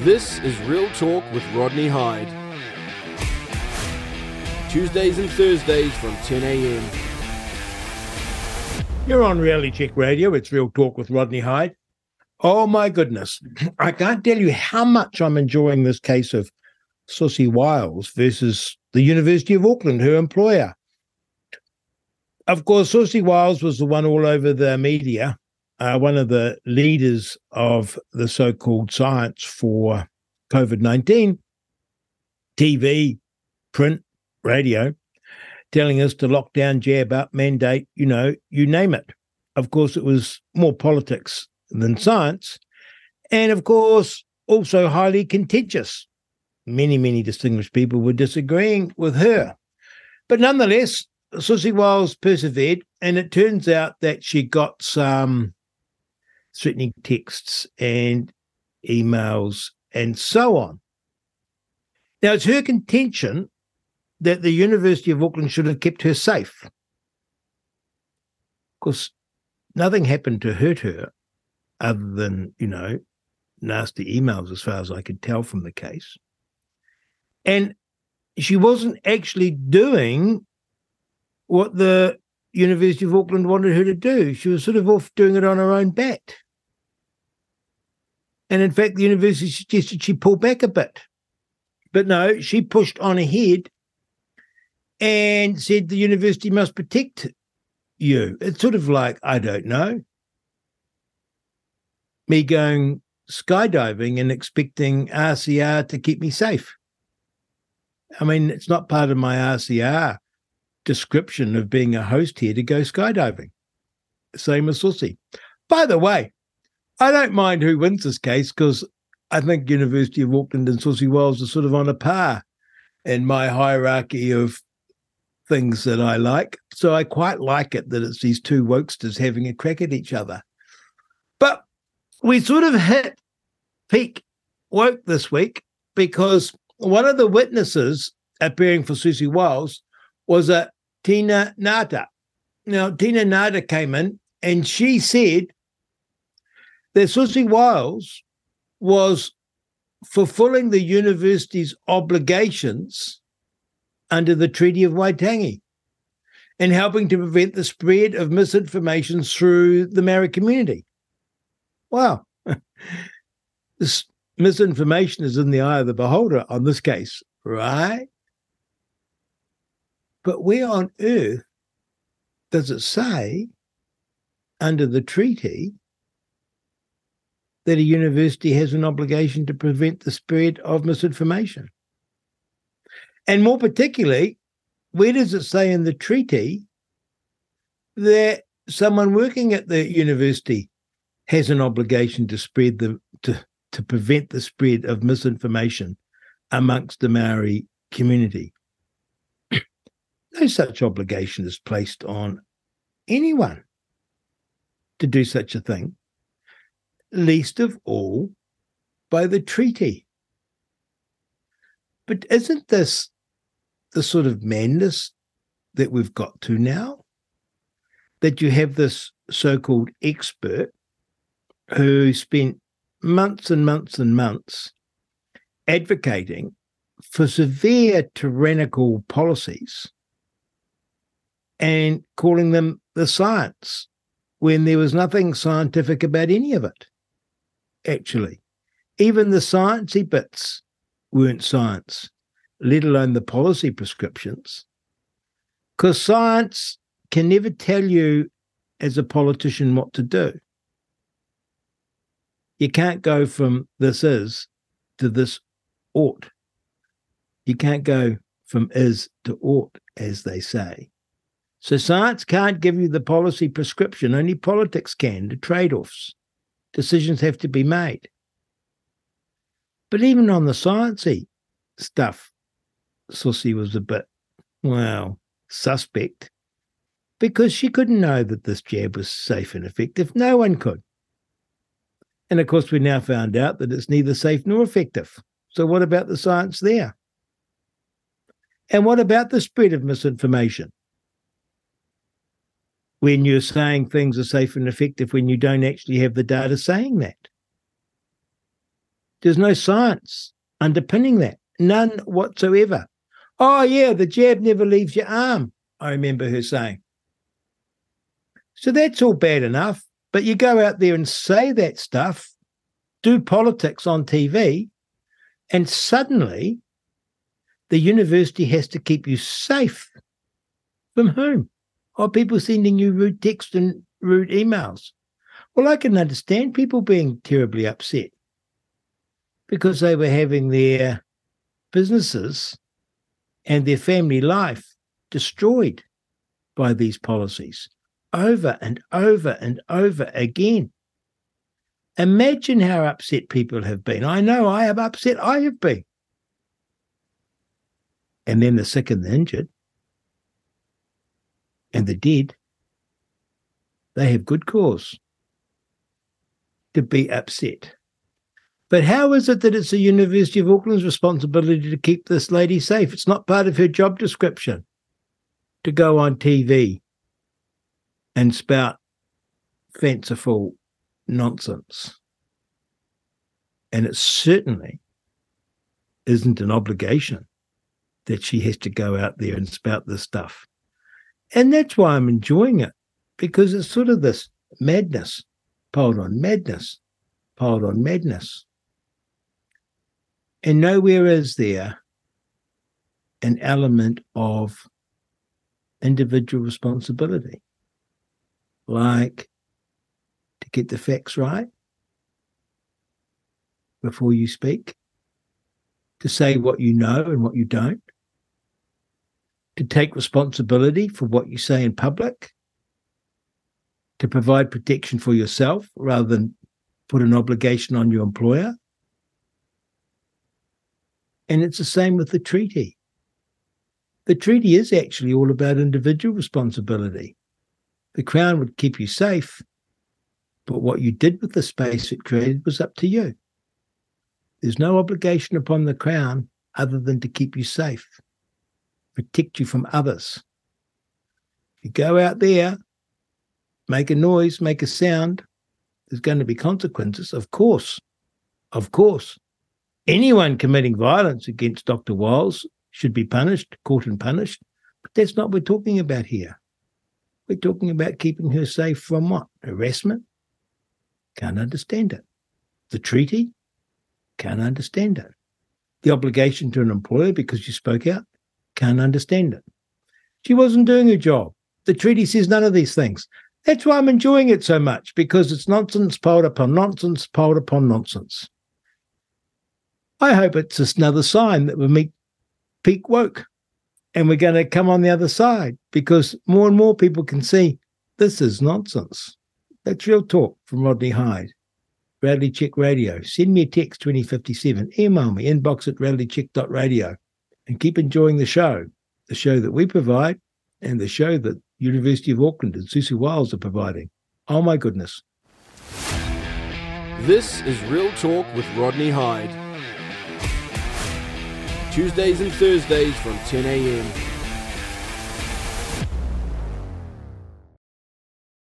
This is Real Talk with Rodney Hide. Tuesdays and Thursdays from 10 a.m. You're on Reality Check Radio. It's Real Talk with Rodney Hide. Oh my goodness. I can't tell you how much I'm enjoying this case of Siouxsie Wiles versus the University of Auckland, her employer. Of course, Siouxsie Wiles was the one all over the media, uh, one of the leaders of the so called science for COVID 19, TV, print, radio, telling us to lock down, jab up, mandate, you know, you name it. Of course, it was more politics than science. And of course, also highly contentious. Many, many distinguished people were disagreeing with her. But nonetheless, Siouxsie Wiles persevered, and it turns out that she got some threatening texts and emails and so on. Now, it's her contention that the University of Auckland should have kept her safe. Of course, nothing happened to hurt her other than, you know, nasty emails, as far as I could tell from the case. And she wasn't actually doing what the University of Auckland wanted her to do. She was sort of off doing it on her own bat. And in fact, the university suggested she pull back a bit. But no, she pushed on ahead and said the university must protect you. It's sort of like, I don't know, me going skydiving and expecting RCR to keep me safe. I mean, it's not part of my RCR description of being a host here to go skydiving. Same as Siouxsie. By the way, I don't mind who wins this case because I think University of Auckland and Siouxsie Wiles are sort of on a par in my hierarchy of things that I like. So I quite like it that it's these two wokesters having a crack at each other. But we sort of hit peak woke this week because one of the witnesses appearing for Siouxsie Wiles was a Tina Ngata. Now, Tina Ngata came in and she said that Siouxsie Wiles was fulfilling the university's obligations under the Treaty of Waitangi and helping to prevent the spread of misinformation through the Maori community. Wow. this misinformation is in the eye of the beholder on this case, right? But where on earth does it say under the treaty that a university has an obligation to prevent the spread of misinformation? And more particularly, where does it say in the treaty that someone working at the university has an obligation to spread the to, to prevent the spread of misinformation amongst the Maori community? No such obligation is placed on anyone to do such a thing, least of all by the treaty. But isn't this the sort of madness that we've got to now? That you have this so called expert who spent months and months and months advocating for severe tyrannical policies and calling them the science when there was nothing scientific about any of it, actually. Even the sciencey bits weren't science, let alone the policy prescriptions. Because science can never tell you as a politician what to do. You can't go from this is to this ought. You can't go from is to ought, as they say. So science can't give you the policy prescription, only politics can, the trade offs. Decisions have to be made. But even on the sciencey stuff, Siouxsie was a bit, well, suspect because she couldn't know that this jab was safe and effective. No one could. And of course, we now found out that it's neither safe nor effective. So, what about the science there? And what about the spread of misinformation? When you're saying things are safe and effective when you don't actually have the data saying that. There's no science underpinning that, none whatsoever. Oh, yeah, the jab never leaves your arm, I remember her saying. So that's all bad enough. But you go out there and say that stuff, do politics on TV, and suddenly the university has to keep you safe from whom? Are people sending you rude texts and rude emails? Well, I can understand people being terribly upset because they were having their businesses and their family life destroyed by these policies over and over and over again. Imagine how upset people have been. I know I am upset. I have been. And then the sick and the injured and the dead, they have good cause to be upset. But how is it that it's the University of Auckland's responsibility to keep this lady safe? It's not part of her job description to go on TV and spout fanciful nonsense. And it certainly isn't an obligation that she has to go out there and spout this stuff. And that's why I'm enjoying it, because it's sort of this madness piled on madness, piled on madness. And nowhere is there an element of individual responsibility, like to get the facts right before you speak, to say what you know and what you don't, to take responsibility for what you say in public, to provide protection for yourself rather than put an obligation on your employer. And it's the same with the treaty. The treaty is actually all about individual responsibility. The Crown would keep you safe, but what you did with the space it created was up to you. There's no obligation upon the Crown other than to keep you safe protect you from others. You go out there, make a noise, make a sound, there's going to be consequences, of course. Of course. Anyone committing violence against Dr. Wiles should be punished, caught and punished. But that's not what we're talking about here. We're talking about keeping her safe from what? Harassment? Can't understand it. The treaty? Can't understand it. The obligation to an employer because you spoke out? Can't understand it. She wasn't doing her job. The treaty says none of these things. That's why I'm enjoying it so much because it's nonsense piled upon nonsense piled upon nonsense. I hope it's just another sign that we meet peak woke and we're going to come on the other side because more and more people can see this is nonsense. That's real talk from Rodney Hide. Reality Check Radio. Send me a text 2057. Email me inbox at realitycheck.radio and keep enjoying the show, the show that we provide and the show that University of Auckland and Siouxsie Wiles are providing. Oh my goodness. This is Real Talk with Rodney Hide. Tuesdays and Thursdays from 10 a.m.